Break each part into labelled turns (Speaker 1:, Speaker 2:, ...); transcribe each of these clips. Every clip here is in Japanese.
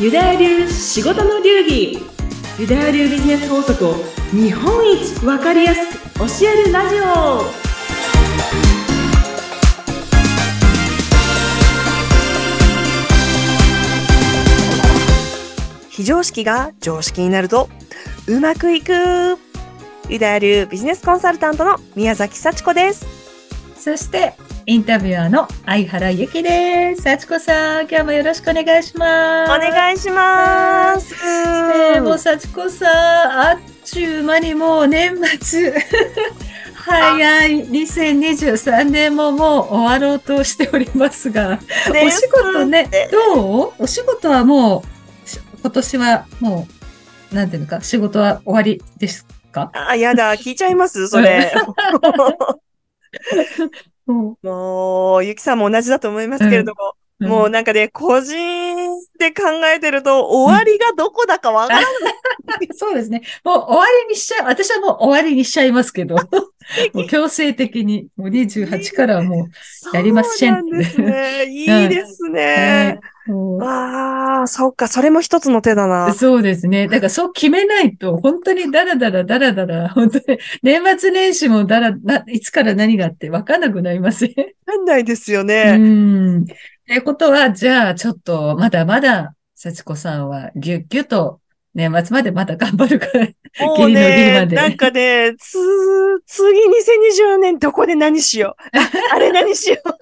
Speaker 1: ユダヤ流仕事の流儀。ユダヤ流ビジネス法則を日本一わかりやすく教えるラジオ。
Speaker 2: 非常識が常識になるとうまくいく。ユダヤ流ビジネスコンサルタントの宮崎幸子です。
Speaker 3: そして、インタビュアーの相原由紀です。幸子さん、今日もよろしくお願いし
Speaker 2: お
Speaker 3: ます。
Speaker 2: 願いします。
Speaker 3: えーもう幸子さん、あっちゅう間にもう年末。早い2023年ももう終わろうとしておりますが、お仕事ね、どう？お仕事はもう、し今年はもう、なんていうのか、仕事は終わりですか？
Speaker 2: あ、やだ、聞いちゃいますそれ。
Speaker 3: も
Speaker 2: もう、ゆきさんも同じだと思いますけれども、
Speaker 3: う
Speaker 2: もうなんかね、個人で考えてると、終わりがどこだかわからない。
Speaker 3: そうですね。もう終わりにしちゃう。私はもう終わりにしちゃいますけど。もう強制的に、もう28からはもやりません
Speaker 2: そうなんですね。いいです
Speaker 3: う、
Speaker 2: ね。
Speaker 3: も
Speaker 2: ああ、そっか、それも一つの手だ
Speaker 3: う
Speaker 2: な。
Speaker 3: そうですね。だからそう決めないと、本当にダラダラダラダラ、本当に年末年始もダラ、ないつから何があって分かんなくなりません。
Speaker 2: わかんないですよ
Speaker 3: う
Speaker 2: ね。
Speaker 3: ん。ということは、じゃあちょっと、まだまだ、幸子さんはぎゅっぎゅっと年末までまだ頑張るから。
Speaker 2: もうね、なんかね、つ、次2024年どこで何しよう。あ あれ何しよう。あ、あ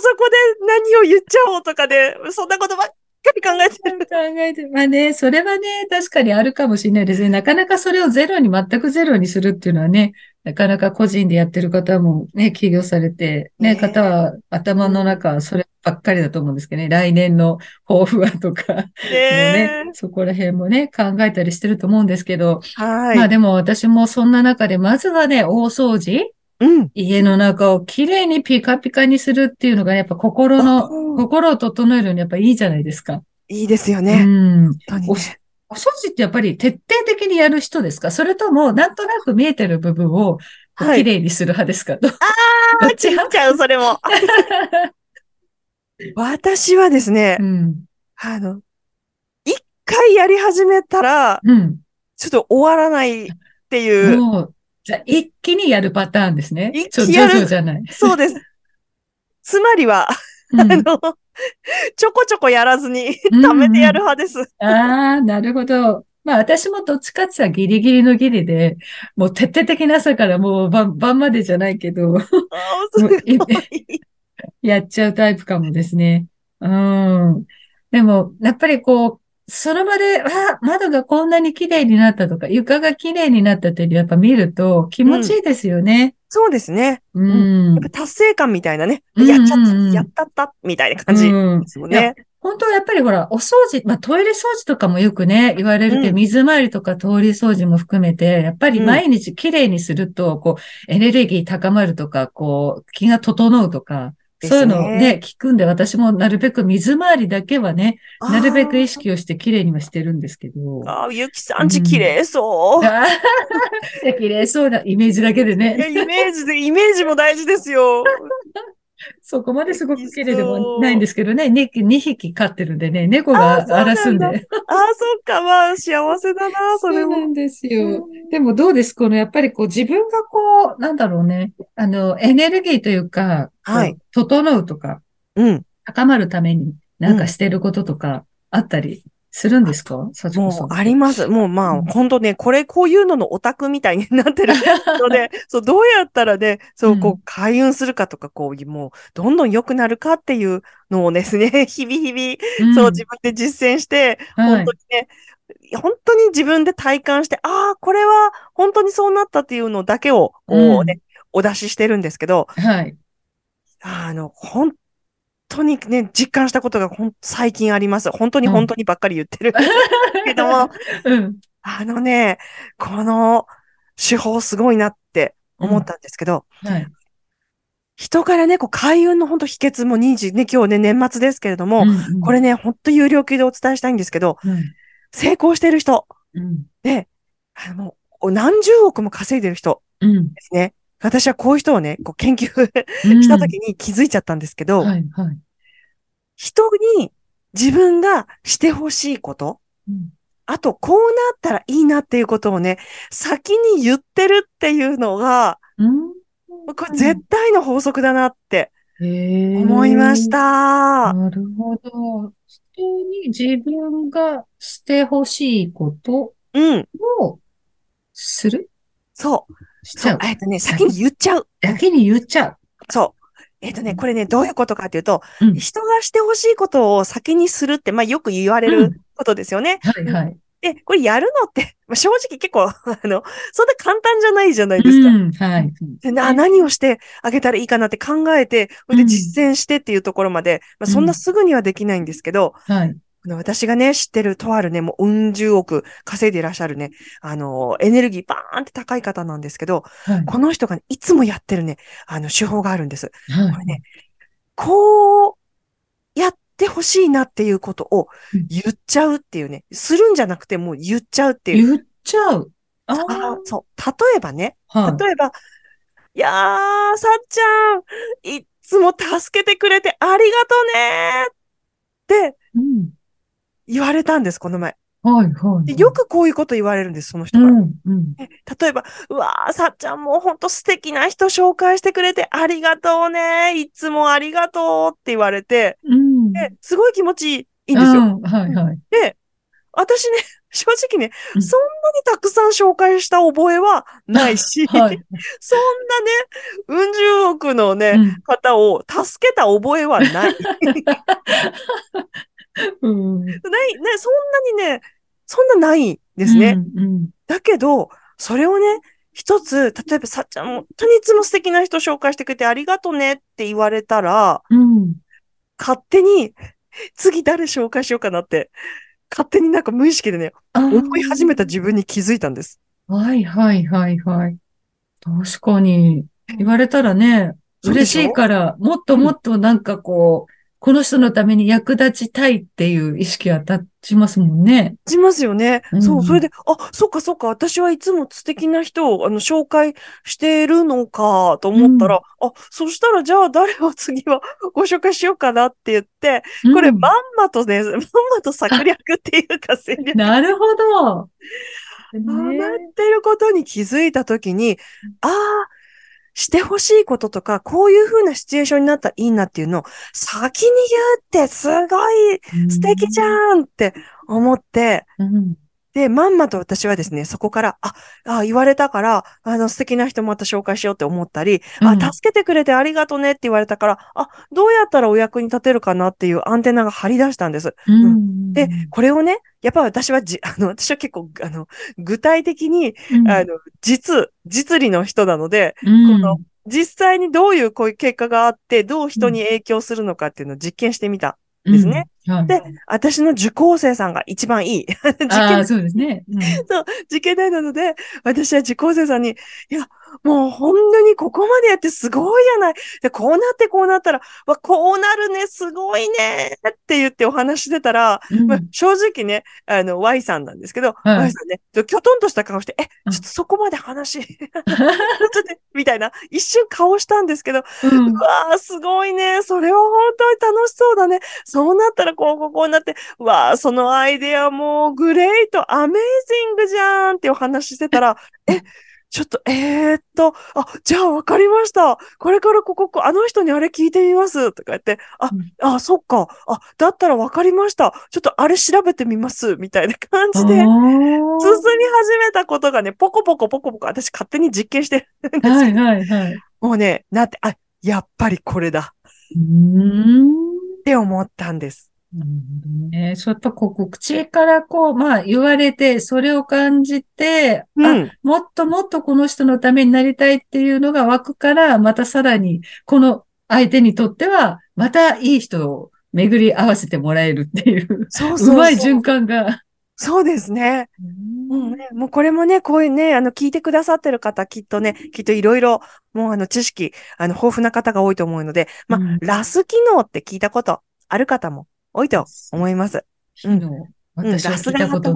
Speaker 2: そこで何を言っちゃおうとかで、そんなことばっかり考えてる。
Speaker 3: 考えて、まあね、それはね、確かにあるかもしれないですね。なかなかそれをゼロに、全くゼロにするっていうのはね、なかなか個人でやってる方もね、起業されて、ね、
Speaker 2: ね
Speaker 3: 方は頭の中はそればっかりだと思うんですけどね、来年の抱負はとか、ね
Speaker 2: ね、
Speaker 3: そこら辺もね、考えたりしてると思うんですけど、
Speaker 2: はい。
Speaker 3: まあでも私もそんな中で、まずはね、大掃除
Speaker 2: うん。
Speaker 3: 家の中をきれいにピカピカにするっていうのが、やっぱ心の、心を整えるのにやっぱいいじゃないですか。
Speaker 2: いいですよ
Speaker 3: う
Speaker 2: ね。
Speaker 3: ん。
Speaker 2: 本当に
Speaker 3: お
Speaker 2: ね
Speaker 3: お掃除ってやっぱり徹底的にやる人ですか？それとも、なんとなく見えてる部分を
Speaker 2: はい
Speaker 3: 綺麗にする派ですか、ど
Speaker 2: あ
Speaker 3: ど
Speaker 2: あ、
Speaker 3: っち
Speaker 2: 切っちゃう、それも。私はですね
Speaker 3: う、ん。
Speaker 2: あの、一回やり始めたら、
Speaker 3: うん。
Speaker 2: ちょっと終わらないっていう、
Speaker 3: もう、じゃあ一気にやるパターンですね。
Speaker 2: 一気やる
Speaker 3: じゃない。
Speaker 2: そうです。つまりは、
Speaker 3: うん
Speaker 2: あの、ちょこちょこやらずに、
Speaker 3: うん
Speaker 2: 貯めてやる派です。
Speaker 3: ああ、なるほど。まあ私もどっちかってギリギリのギリで、もう徹底的な朝からもう晩晩までじゃないけど、やっちゃうタイプかもですね。うん。でも、やっぱりこう、その場で、あ、窓がこんなに綺麗になったとか、床が綺麗になったっていうやっぱ見ると気持ちいいですよね。
Speaker 2: そうですね。
Speaker 3: うん。
Speaker 2: やっぱ達成感みたいなね。
Speaker 3: うん
Speaker 2: やっちゃった、
Speaker 3: うんうん
Speaker 2: やったった、みたいな感じ
Speaker 3: うん
Speaker 2: ですもんね。
Speaker 3: 本当はやっぱりほら、お掃除、まあトイレ掃除とかもよくね、言われるけど、
Speaker 2: うん
Speaker 3: 水回りとか通り掃除も含めて、やっぱり
Speaker 2: うん
Speaker 3: 毎日綺麗にすると、こう、エネルギー高まるとか、こう、気が整うとか、そういうのをね、聞くんで、私もなるべく水回りだけはね、なるべく意識をして綺麗にはしてるんですけど。
Speaker 2: あー。あーゆきさんち綺麗そう。
Speaker 3: 綺麗そうなイメージだけでね、
Speaker 2: イメージで、イメージも大事ですよ。
Speaker 3: そこまですごく綺麗でもないんですけどね、2, 2匹飼ってるんでね、猫が荒らすんで。
Speaker 2: ああ、そっか、まあ、幸せだな、それも。
Speaker 3: そうなんですよ。でもどうです？このやっぱりこう自分がこう、なんだろうね、あの、エネルギーというか、
Speaker 2: はい。
Speaker 3: 整うとか、
Speaker 2: うん。
Speaker 3: 高まるためになんかしてることとかあったりするんですか？さん。
Speaker 2: もう、あります。もう、まあ、
Speaker 3: うん
Speaker 2: 本当ね、これ、こういうののオタクみたいになってるので、そう、どうやったらね、そうう、
Speaker 3: ん
Speaker 2: こう、開運するかとか、こう、もう、どんどん良くなるかっていうのをですね、日々日々、
Speaker 3: ん
Speaker 2: そう、自分で実践して、
Speaker 3: はい
Speaker 2: 本当にね、本当に自分で体感して、ああ、これは本当にそうなったっていうのだけを、こうね、お出ししてるんですけど、
Speaker 3: はい。
Speaker 2: あの、本当にね、実感したことがほん最近あります。本当に
Speaker 3: うん
Speaker 2: 本当にばっかり言ってる。けども、
Speaker 3: うん。
Speaker 2: あのね、この手法すごいなって思ったんですけど、
Speaker 3: はい。
Speaker 2: 人からね、こう開運の本当秘訣も2時ね、今日ね、年末ですけれども、
Speaker 3: うん
Speaker 2: これね、本当有料級でお伝えしたいんですけど、
Speaker 3: うん
Speaker 2: 成功してる人、
Speaker 3: うん
Speaker 2: で、あの、何十億も稼いでる人
Speaker 3: うん
Speaker 2: ですね。私はこういう人をね、こう研究
Speaker 3: う ん
Speaker 2: したときに気づいちゃったんですけど、
Speaker 3: はい、はい。
Speaker 2: 人に自分がしてほしいこと、
Speaker 3: うん
Speaker 2: あと、こうなったらいいなっていうことをね、先に言ってるっていうのが、
Speaker 3: うん
Speaker 2: これ絶対の法則だなって思いました。
Speaker 3: なるほど。人に自分がしてほしいこと
Speaker 2: うん。
Speaker 3: をする？
Speaker 2: そう。そう
Speaker 3: しちゃう。。
Speaker 2: えっとね、先に言っちゃう。
Speaker 3: だけに言っちゃう。
Speaker 2: そう。えっとね、これね、どういうことかっていうと、
Speaker 3: うん
Speaker 2: 人がしてほしいことを先にするって、まあよく言われ
Speaker 3: うん
Speaker 2: ることですよね。
Speaker 3: はいはい。
Speaker 2: で、これやるのって、まあ、正直結構、あの、そんな簡単じゃないじゃないですか。
Speaker 3: うん、はい。
Speaker 2: でな何をしてあげたらいいかなって考えて、で実践してっていうところまで、まあ、そんなすぐにはできないんですけど、
Speaker 3: はい。
Speaker 2: 私がね、知ってるとあるね、もううん十億稼いでいらっしゃるね、あの、エネルギーバーンって高い方なんですけど、
Speaker 3: はい。
Speaker 2: この人が、ね、いつもやってるね、あの、手法があるんです。
Speaker 3: はい
Speaker 2: これね、こう、やってほしいなっていうことを
Speaker 3: うん
Speaker 2: 言っちゃうっていうね、するんじゃなくてもう言っちゃうっていう。
Speaker 3: 言っちゃう。あ
Speaker 2: あそう。例えばね、
Speaker 3: はい。
Speaker 2: 例えば、いやー、さっちゃん、いっつも助けてくれてありがとねって
Speaker 3: うん。
Speaker 2: 言われたんです、この前。
Speaker 3: はい、はい。
Speaker 2: でよくこういうこと言われるんです、その人から。
Speaker 3: うん、うん。
Speaker 2: え例えば、うわー、さっちゃんもうほんと素敵な人紹介してくれてありがとうね。いつもありがとうって言われて、
Speaker 3: うん。
Speaker 2: で、すごい気持ちいいんですよ。
Speaker 3: うんはい、はい。
Speaker 2: 私ね、正直ね、
Speaker 3: うん
Speaker 2: そんなにたくさん紹介した覚えはないし、
Speaker 3: はい。
Speaker 2: そんなね、うん十億のね、
Speaker 3: うん
Speaker 2: 方を助けた覚えはない。ない、ね、
Speaker 3: うん。
Speaker 2: そんなにね、そんなないんですね。
Speaker 3: うん。うん
Speaker 2: だけど、それをね、一つ、例えばさっちゃん、本当にいつも素敵な人紹介してくれてありがとねって言われたら、
Speaker 3: うん。
Speaker 2: 勝手に、次誰紹介しようかなって、勝手になんか無意識でね、思い始めた自分に気づいたんです。
Speaker 3: はいはいはいはい。確かに。言われたらね、嬉
Speaker 2: し
Speaker 3: いから、もっともっとなんかこう、この人のために役立ちたいっていう意識は立ちますもんね。
Speaker 2: しますよね。
Speaker 3: うん。
Speaker 2: そう、それで、あ、そっかそっか、私はいつも素敵な人を、あの、紹介してるのかと思ったら、あ、そしたらじゃあ誰を次はご紹介しようかなって言って、これ
Speaker 3: うん
Speaker 2: まんまとね、まんまと策略っていうか戦略。
Speaker 3: なるほど。
Speaker 2: ハ
Speaker 3: ね。
Speaker 2: マってることに気づいたときに、ああ、してほしいこととか、こういう風なシチュエーションになったらいいなっていうのを先に言うってすごい素敵じゃんって思って、
Speaker 3: うん
Speaker 2: で、まんまと私はですね、そこから、あ、あ言われたから、あの、素敵な人また紹介しようって思ったり、あ、
Speaker 3: うん
Speaker 2: 助けてくれてありがとねって言われたから、あ、どうやったらお役に立てるかなっていうアンテナが張り出したんです。
Speaker 3: うん
Speaker 2: で、これをね、やっぱ私はじ、あの、私は結構、あの、具体的に、
Speaker 3: うん
Speaker 2: あの、実、実利の人なので、
Speaker 3: うん
Speaker 2: この実際にどういうこういう結果があって、どう人に影響するのかっていうのを実験してみた。ですね。で私の受講生さんが一番いい。
Speaker 3: ああ、そうですね。うん
Speaker 2: 受験代なので、私は受講生さんに、いや、もう本当にここまでやってすごいじゃない。で、こうなってこうなったら、わ、こうなるね、すごいね、って言ってお話してたら、
Speaker 3: うん
Speaker 2: まあ、正直ね、あの、Y さんなんですけど、
Speaker 3: はい
Speaker 2: Y さんね、ちょきょとんとした顔して、え、
Speaker 3: うん
Speaker 2: ちょっとそこまで話、ちょっとねみたいな、一瞬顔したんですけど、
Speaker 3: うん
Speaker 2: うわー、すごいね。それは本当に楽しそうだね。そうなったらこう、こう、こうなって、わー、そのアイデアもうグレート、アメージングじゃんってお話してたら、え、ちょっと、えー、っと、あ、じゃあわかりました。これからここ、あの人にあれ聞いてみます。とか言って、あ、あ、そっか。あ、だったらわかりました。ちょっとあれ調べてみます。みたいな感じで、進み始めたことがね、ポコポコポコポコ、私勝手に実験してるんです
Speaker 3: はいはいはい。
Speaker 2: もうね、なって、あ、やっぱりこれだ。
Speaker 3: うん
Speaker 2: って思ったんです。
Speaker 3: なるほどね。そうやっぱこう、口からこう、まあ言われて、それを感じて、あ、
Speaker 2: うん。
Speaker 3: もっともっとこの人のためになりたいっていうのが湧くから、またさらに、この相手にとっては、またいい人を巡り合わせてもらえるっていう、
Speaker 2: そうそうそう
Speaker 3: うまい循環が。
Speaker 2: そうですね。もうね、もうこれもね、こういうね、あの、聞いてくださってる方、きっとね、きっといろいろ、もうあの、知識、あの、豊富な方が多いと思うので、まあ、
Speaker 3: うん
Speaker 2: ラス機能って聞いたことある方も多いと思います。うん
Speaker 3: 私
Speaker 2: スが
Speaker 3: 聞いたこと。
Speaker 2: あ、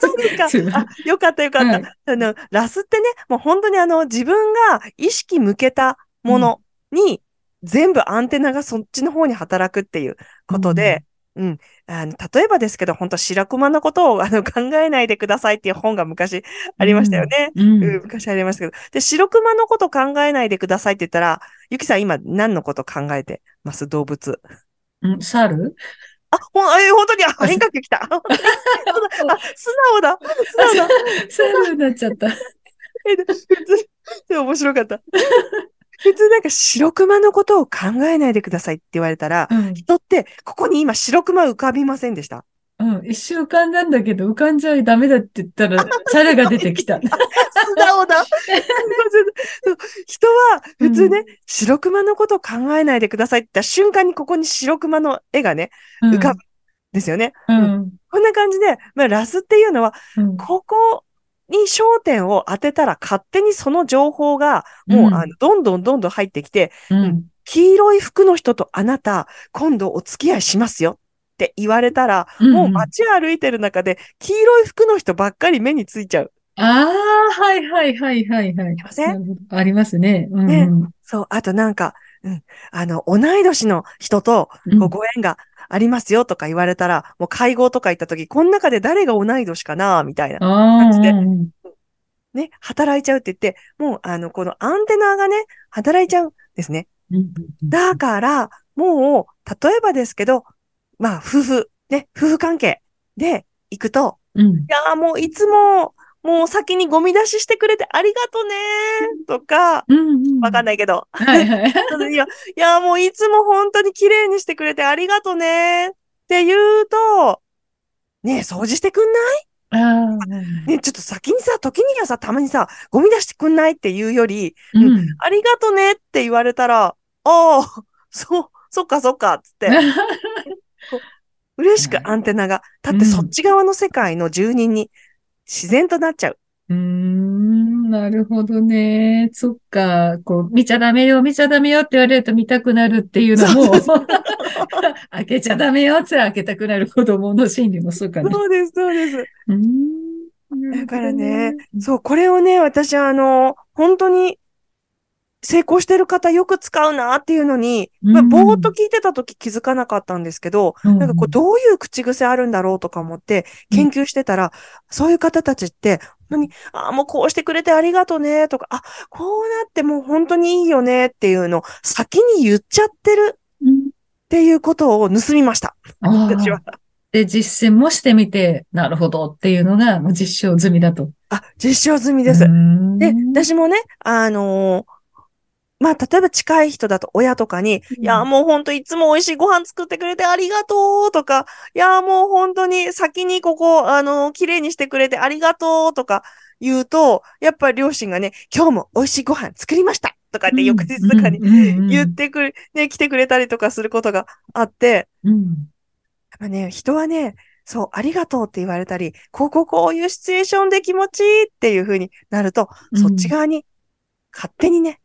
Speaker 2: そうですか。あ、よかったよかった。
Speaker 3: はい
Speaker 2: あの、ラスってね、もう本当にあの、自分が意識向けたものに、全部アンテナがそっちの方に働くっていうことで、うん。あの、例えばですけど、本当白熊のことをあの考えないでくださいっていう本が昔ありましたよね。
Speaker 3: うん。
Speaker 2: うん、昔ありましたけど。で、白熊のこと考えないでくださいって言ったら、ゆきさん今何のこと考えてます？動物。
Speaker 3: うん、猿？
Speaker 2: あ、ほん、え、本当に、あ、変化球来た。あ、素直だ。素直だ。
Speaker 3: 猿になっちゃった。
Speaker 2: え、で普通、で面白かった。普通なんか白熊のことを考えないでくださいって言われたら、
Speaker 3: うん。
Speaker 2: 人ってここに今白熊浮かびませんでした？
Speaker 3: うん。一週間なんだけど、浮かんじゃダメだって言ったら、猿が出てきた。
Speaker 2: 素直だ。人は普通ね、白熊のことを考えないでくださいって言った瞬間にここに白熊の絵がね、浮かぶ。ですよね。
Speaker 3: うん。
Speaker 2: こんな感じで、まあ、ラスっていうのは、
Speaker 3: うん。
Speaker 2: ここに焦点を当てたら勝手にその情報がもう、
Speaker 3: うん
Speaker 2: あのどんどんどんどん入ってきて、
Speaker 3: うん。
Speaker 2: 黄色い服の人とあなた、今度お付き合いしますよって言われたら、
Speaker 3: うん
Speaker 2: もう街歩いてる中で、黄色い服の人ばっかり目についちゃう。
Speaker 3: ああ、はいはいはいはいはい。
Speaker 2: ません
Speaker 3: ありますね。うん。
Speaker 2: ねそう、あとなんか、うん、あの、同い年の人とご縁がありますよとか言われたら、もう会合とか行った時、この中で誰が同い年かなみたいな。感じで
Speaker 3: うん
Speaker 2: ね、働いちゃうって言って、もう、あの、このアンテナがね、働いちゃうんですね。
Speaker 3: うん
Speaker 2: だから、もう、例えばですけど、まあ、夫婦、ね、夫婦関係で行くと、
Speaker 3: うん。
Speaker 2: いやーもういつも、もう先にゴミ出ししてくれてありがとねーとか、
Speaker 3: うんうん。
Speaker 2: わかん
Speaker 3: ない。
Speaker 2: けど、
Speaker 3: はいはい。
Speaker 2: いや、いや、もういつも本当に綺麗にしてくれてありがとねーって言うと、ねえ、掃除してくんない？ねえ、ちょっと先にさ、時にはさ、たまにさ、ゴミ出してくんないって言うより、
Speaker 3: うん。
Speaker 2: ありがとねって言われたら、ああ、そう、そっかそっか、つって、嬉しくアンテナが立って、
Speaker 3: うん
Speaker 2: そっち側の世界の住人に自然となっちゃう。
Speaker 3: うーん、なるほどね。そっか。こう、見ちゃダメよ、見ちゃダメよって言われると見たくなるっていうのも、開けちゃダメよって開けたくなる子供の心理もそうかね。
Speaker 2: そうです、そうです。
Speaker 3: うーん。
Speaker 2: だからね、そう、これをね、私あの、本当に成功してる方よく使うなっていうのに、ぼーっと聞いてた時気づかなかったんですけど、
Speaker 3: うん、
Speaker 2: なんかこう、どういう口癖あるんだろうとか思って研究してたら、そういう方たちって、ああ、もうこうしてくれてありがとうねとか、あ、こうなってもう本当にいいよねっていうのを先に言っちゃってる
Speaker 3: うん。
Speaker 2: っていうことを盗みました。
Speaker 3: あ
Speaker 2: 私は。
Speaker 3: あ。で、実践もしてみて、なるほどっていうのが、実証済みだと。
Speaker 2: あ、実証済みです。で、私もね、あのーまあ、例えば近い人だと親とかに、
Speaker 3: うん。
Speaker 2: いや、もう本当いつも美味しいご飯作ってくれてありがとうとか、いや、もう本当に先にここ、あのー綺麗にしてくれてありがとうとか言うと、やっぱり両親がね、今日も美味しいご飯作りましたとかって翌日とかに言っ、てくれ、ね、来てくれたりとかすることがあって、
Speaker 3: うん。うん
Speaker 2: やっぱね、人はね、そう、ありがとうって言われたり、こうこうこういうシチュエーションで気持ちいいっていう風になると、
Speaker 3: うん。
Speaker 2: そっち側に勝手にね、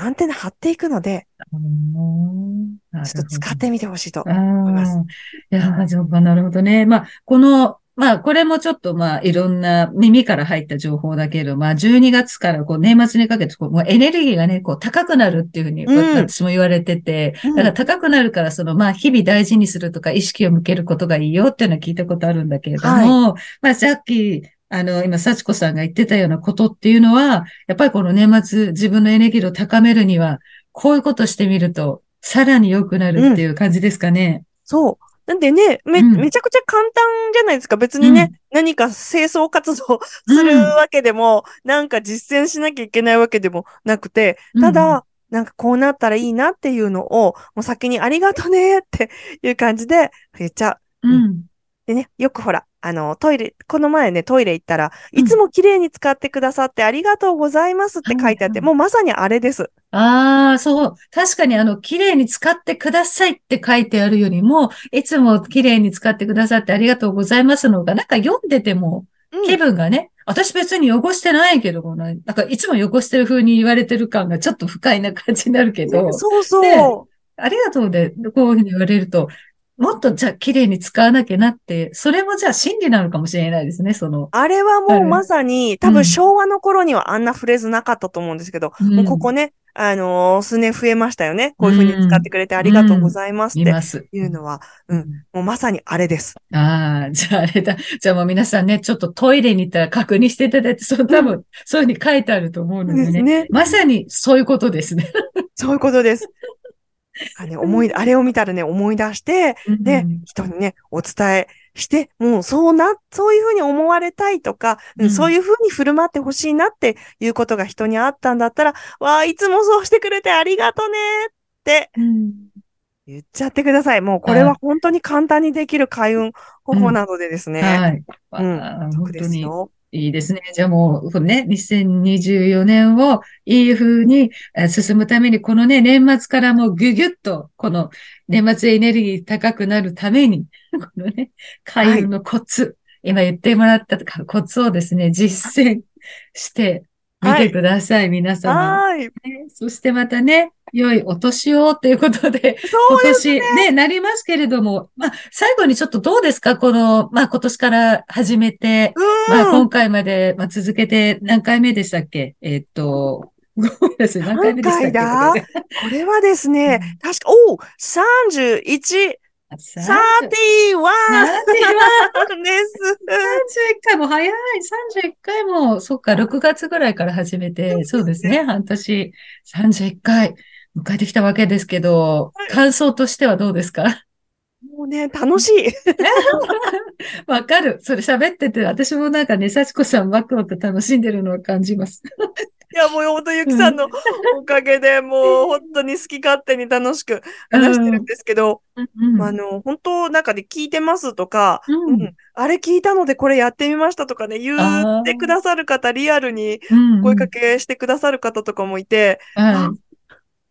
Speaker 2: アンテナ張っていくので、
Speaker 3: うん
Speaker 2: ちょっと使ってみてほしいと。
Speaker 3: あ
Speaker 2: います。
Speaker 3: あ、いやー、そうかなるほどね。まあ、この、まあ、これもちょっと、まあ、いろんな耳から入った情報だけど、まあ、12月からこう年末にかけて、こう、もうエネルギーがね、こう、高くなるっていうふうに、
Speaker 2: うん。
Speaker 3: 私も言われてて、
Speaker 2: うん。
Speaker 3: だから高くなるから、その、まあ、日々大事にするとか、意識を向けることがいいよっていうのは聞いたことあるんだけれども、まあ、さっき、あの、今、幸子さんが言ってたようなことっていうのは、やっぱりこの年末、自分のエネルギーを高めるには、こういうことしてみると、さらに良くなるっていう感じですかね。
Speaker 2: そう。なんでね、め、
Speaker 3: うん
Speaker 2: めちゃくちゃ簡単じゃないですか。別にね、何か清掃活動するわけでも、なんか実践しなきゃいけないわけでもなくて、ただ、なんかこうなったらいいなっていうのを、もう先にありがとねっていう感じで言っちゃう。
Speaker 3: うん、
Speaker 2: でね、よくほら、あの、トイレ、この前ね、トイレ行ったら、
Speaker 3: うん
Speaker 2: いつも綺麗に使ってくださってありがとうございますって書いてあって、
Speaker 3: はいはい
Speaker 2: もうまさにあれです。
Speaker 3: ああ、そう。確かにあの、綺麗に使ってくださいって書いてあるよりも、いつも綺麗に使ってくださってありがとうございますのが、なんか読んでても
Speaker 2: うん
Speaker 3: 気分がね、私別に汚してないけど、このなんかいつも汚してる風に言われてる感がちょっと不快な感じになるけど、
Speaker 2: そうそう。
Speaker 3: でありがとうでこういうふうに言われると、もっとじゃあ綺麗に使わなきゃなって、それもじゃあ真理なのかもしれないですね、その。
Speaker 2: あれはもうまさに、多
Speaker 3: うん
Speaker 2: 分昭和の頃にはあんなフレーズなかったと思うんですけど、もうここね、あのー数年増えましたよね。こういうふうに使ってくれてありがとうございますって。いうのは、うん、もうまさにあれです。
Speaker 3: ああ、じゃああれだ。じゃあもう皆さんね、ちょっとトイレに行ったら確認していただいて、そう多分、そういうふうに書いてあると思うのでね。
Speaker 2: ですね。
Speaker 3: まさにそういうことですね。
Speaker 2: そういうことです。あね、思い、あれを見たらね、思い出して、で、人にね、お伝えして、もうそうな、そういうふうに思われたいとか、うん
Speaker 3: うん
Speaker 2: そういうふうに振る舞ってほしいなっていうことが人にあったんだったら、わあ、いつもそうしてくれてありがとねって
Speaker 3: うん
Speaker 2: 言っちゃってください。もうこれは本当に簡単にできる開運方法なのでですね。
Speaker 3: はい。
Speaker 2: うん
Speaker 3: 本当に。いいですね。じゃあもう、このね、2024年をいい風にえー進むために、このね、年末からもうギュギュッと、この年末エネルギー高くなるために、このね、開運のコツ、今言ってもらったコツをですね、実践してみてください、皆様。
Speaker 2: はーい。
Speaker 3: ねそしてまたね、良いお年をということで、
Speaker 2: です。
Speaker 3: 今年ね、なりますけれども、まあ、最後にちょっどうですか？この、まあ、今年から始めて、まあ、
Speaker 2: うん。
Speaker 3: 今回まで、まあ、続けて何回目でしたっけ？えーっと、ごめんなさい、何回目でしたっけ？
Speaker 2: だ？これはですね、確か、おう !31!
Speaker 3: 言って
Speaker 2: 31!
Speaker 3: さあ31
Speaker 2: です。
Speaker 3: 31回も早い。31回も、そっか、6月ぐらいから始めて、そうですね、半年、31回迎えてきたわけですけど、感想としてはどうですか？
Speaker 2: もうね、楽しい。
Speaker 3: わかる。それ喋ってて、私もなんかね、幸子さんワクワク楽しんでるのを感じます。
Speaker 2: いや、もう本当ゆきさんのおかげで、もう本当に好き勝手に楽しく話してるんですけど、
Speaker 3: うん
Speaker 2: あの、本当なんかで聞いてますとか、
Speaker 3: うん
Speaker 2: うんあれ聞いたのでこれやってみましたとかね、言ってくださる方、リアルに
Speaker 3: うん
Speaker 2: 声かけしてくださる方とかもいて、
Speaker 3: は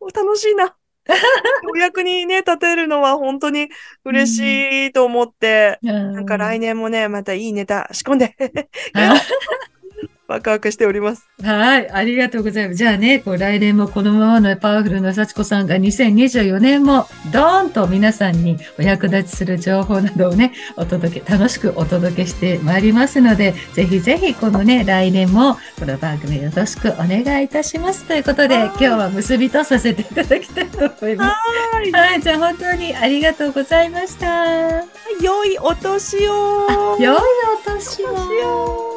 Speaker 2: お楽しいな。お役にね、立てるのは本当に嬉しいと思って、
Speaker 3: い。な
Speaker 2: なんか来年もね、またいいネタ仕込んで、
Speaker 3: あ
Speaker 2: ワクワクしております。
Speaker 3: はい、ありがとうございます。じゃあね、こう来年もこのままのパワフルな幸子さんが2024年もドーンと皆さんにお役立ちする情報などをね、お届け、楽しくお届けしてまいりますので、ぜひぜひこのね、来年もこの番組よろしくお願いいたします。ということで、
Speaker 2: はい
Speaker 3: 今日は結びとさせていただきたいと思います。
Speaker 2: はい
Speaker 3: はい、じゃあ本当にありがとうございました。
Speaker 2: 良いお年を
Speaker 3: 良い。
Speaker 2: お年を